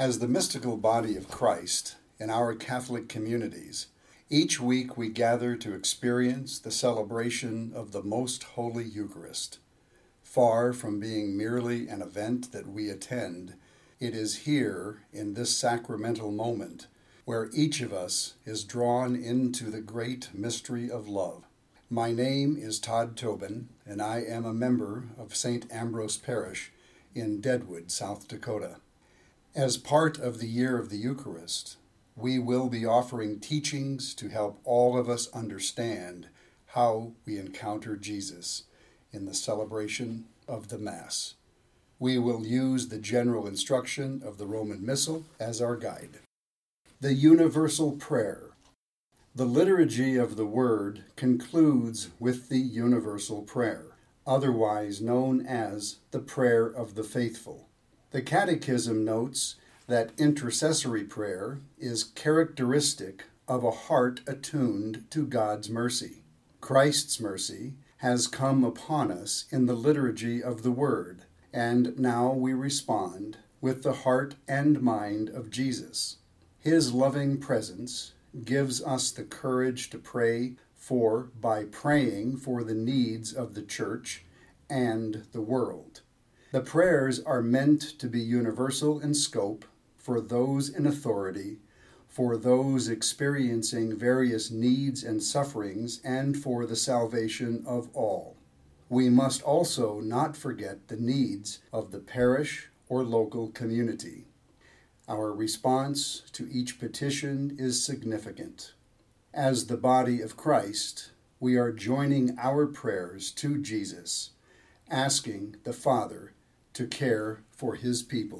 As the mystical body of Christ in our Catholic communities, each week we gather to experience the celebration of the Most Holy Eucharist. Far from being merely an event that we attend, it is here, in this sacramental moment, where each of us is drawn into the great mystery of love. My name is Todd Tobin, and I am a member of St. Ambrose Parish in Deadwood, South Dakota. As part of the year of the Eucharist, we will be offering teachings to help all of us understand how we encounter Jesus in the celebration of the Mass. We will use the general instruction of the Roman Missal as our guide. The Universal Prayer. The Liturgy of the Word concludes with the Universal Prayer, otherwise known as the Prayer of the Faithful. The Catechism notes that intercessory prayer is characteristic of a heart attuned to God's mercy. Christ's mercy has come upon us in the liturgy of the Word, and now we respond with the heart and mind of Jesus. His loving presence gives us the courage to pray for by praying for the needs of the church and the world. The prayers are meant to be universal in scope for those in authority, for those experiencing various needs and sufferings, and for the salvation of all. We must also not forget the needs of the parish or local community. Our response to each petition is significant. As the body of Christ, we are joining our prayers to Jesus, asking the Father to care for his people.